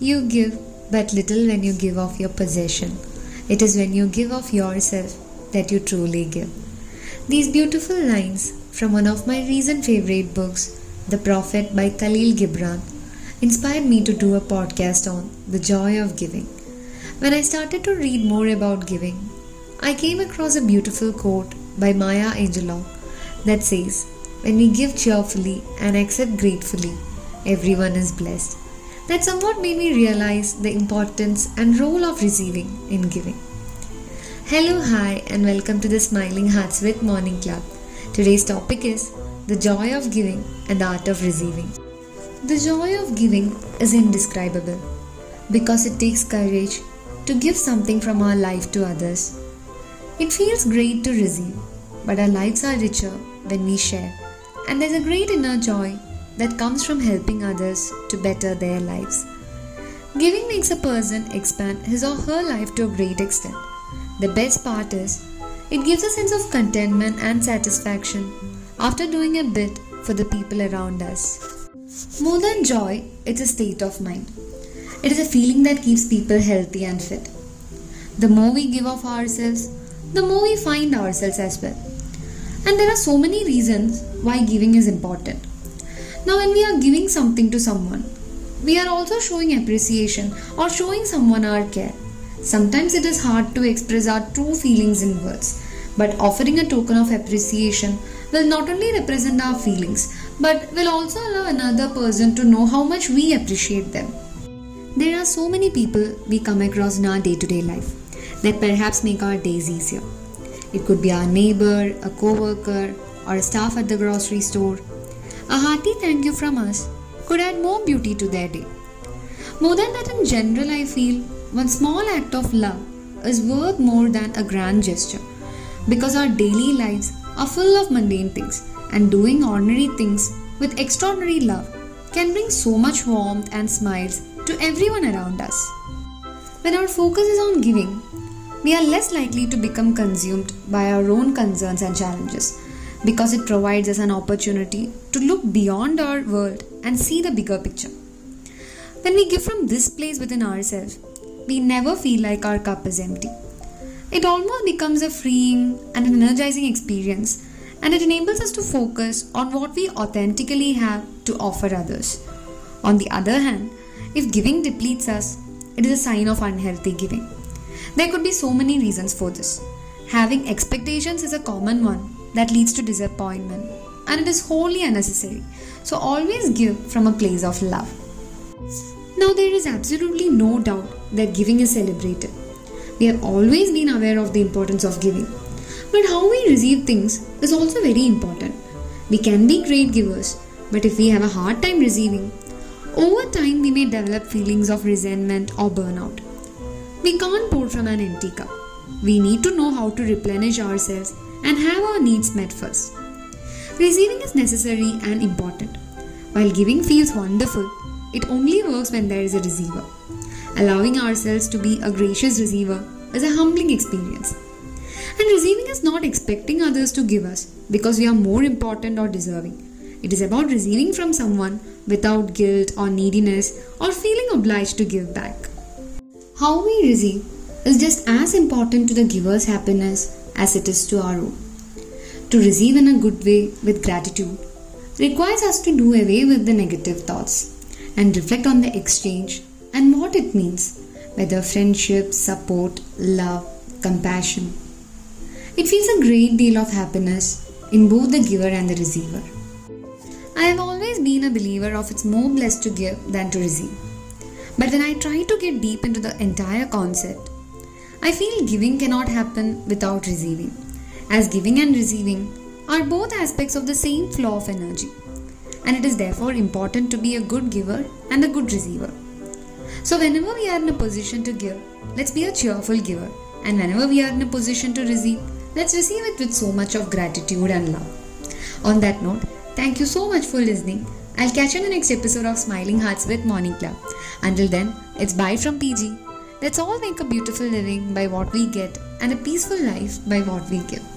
You give but little when you give of your possession. It is when you give of yourself that you truly give. These beautiful lines from one of my recent favorite books, The Prophet by Khalil Gibran, inspired me to do a podcast on the joy of giving. When I started to read more about giving, I came across a beautiful quote by Maya Angelou that says, When we give cheerfully and accept gratefully, everyone is blessed that somewhat made me realize the importance and role of receiving in giving. Hello, hi, and welcome to the Smiling Hearts with Morning Club. Today's topic is the joy of giving and the art of receiving. The joy of giving is indescribable because it takes courage to give something from our life to others. It feels great to receive, but our lives are richer when we share, and there's a great inner joy that comes from helping others to better their lives. Giving makes a person expand his or her life to a great extent. The best part is, it gives a sense of contentment and satisfaction after doing a bit for the people around us. More than joy, it's a state of mind. It is a feeling that keeps people healthy and fit. The more we give of ourselves, the more we find ourselves as well. And there are so many reasons why giving is important. Now, when we are giving something to someone, we are also showing appreciation or showing someone our care. Sometimes it is hard to express our true feelings in words, but offering a token of appreciation will not only represent our feelings but will also allow another person to know how much we appreciate them. There are so many people we come across in our day to day life that perhaps make our days easier. It could be our neighbor, a co worker, or a staff at the grocery store a hearty thank you from us could add more beauty to their day. More than that, in general, I feel one small act of love is worth more than a grand gesture because our daily lives are full of mundane things and doing ordinary things with extraordinary love can bring so much warmth and smiles to everyone around us. When our focus is on giving, we are less likely to become consumed by our own concerns and challenges because it provides us an opportunity to look beyond our world and see the bigger picture. When we give from this place within ourselves, we never feel like our cup is empty. It almost becomes a freeing and an energizing experience, and it enables us to focus on what we authentically have to offer others. On the other hand, if giving depletes us, it is a sign of unhealthy giving. There could be so many reasons for this. Having expectations is a common one that leads to disappointment and it is wholly unnecessary. So always give from a place of love. Now, there is absolutely no doubt that giving is celebrated. We have always been aware of the importance of giving. But how we receive things is also very important. We can be great givers, but if we have a hard time receiving, over time we may develop feelings of resentment or burnout. We can't pour from an empty cup. We need to know how to replenish ourselves and have our needs met first. Receiving is necessary and important. While giving feels wonderful, it only works when there is a receiver. Allowing ourselves to be a gracious receiver is a humbling experience. And receiving is not expecting others to give us because we are more important or deserving. It is about receiving from someone without guilt or neediness or feeling obliged to give back. How we receive is just as important to the giver's happiness as it is to our own. To receive in a good way with gratitude requires us to do away with the negative thoughts and reflect on the exchange and what it means, whether friendship, support, love, compassion. It feels a great deal of happiness in both the giver and the receiver. I have always been a believer of it's more blessed to give than to receive. But when I try to get deep into the entire concept, I feel giving cannot happen without receiving, as giving and receiving are both aspects of the same flow of energy, and it is therefore important to be a good giver and a good receiver. So, whenever we are in a position to give, let's be a cheerful giver, and whenever we are in a position to receive, let's receive it with so much of gratitude and love. On that note, thank you so much for listening. I'll catch you in the next episode of Smiling Hearts with Morning Club. Until then, it's bye from PG. Let's all make a beautiful living by what we get and a peaceful life by what we give.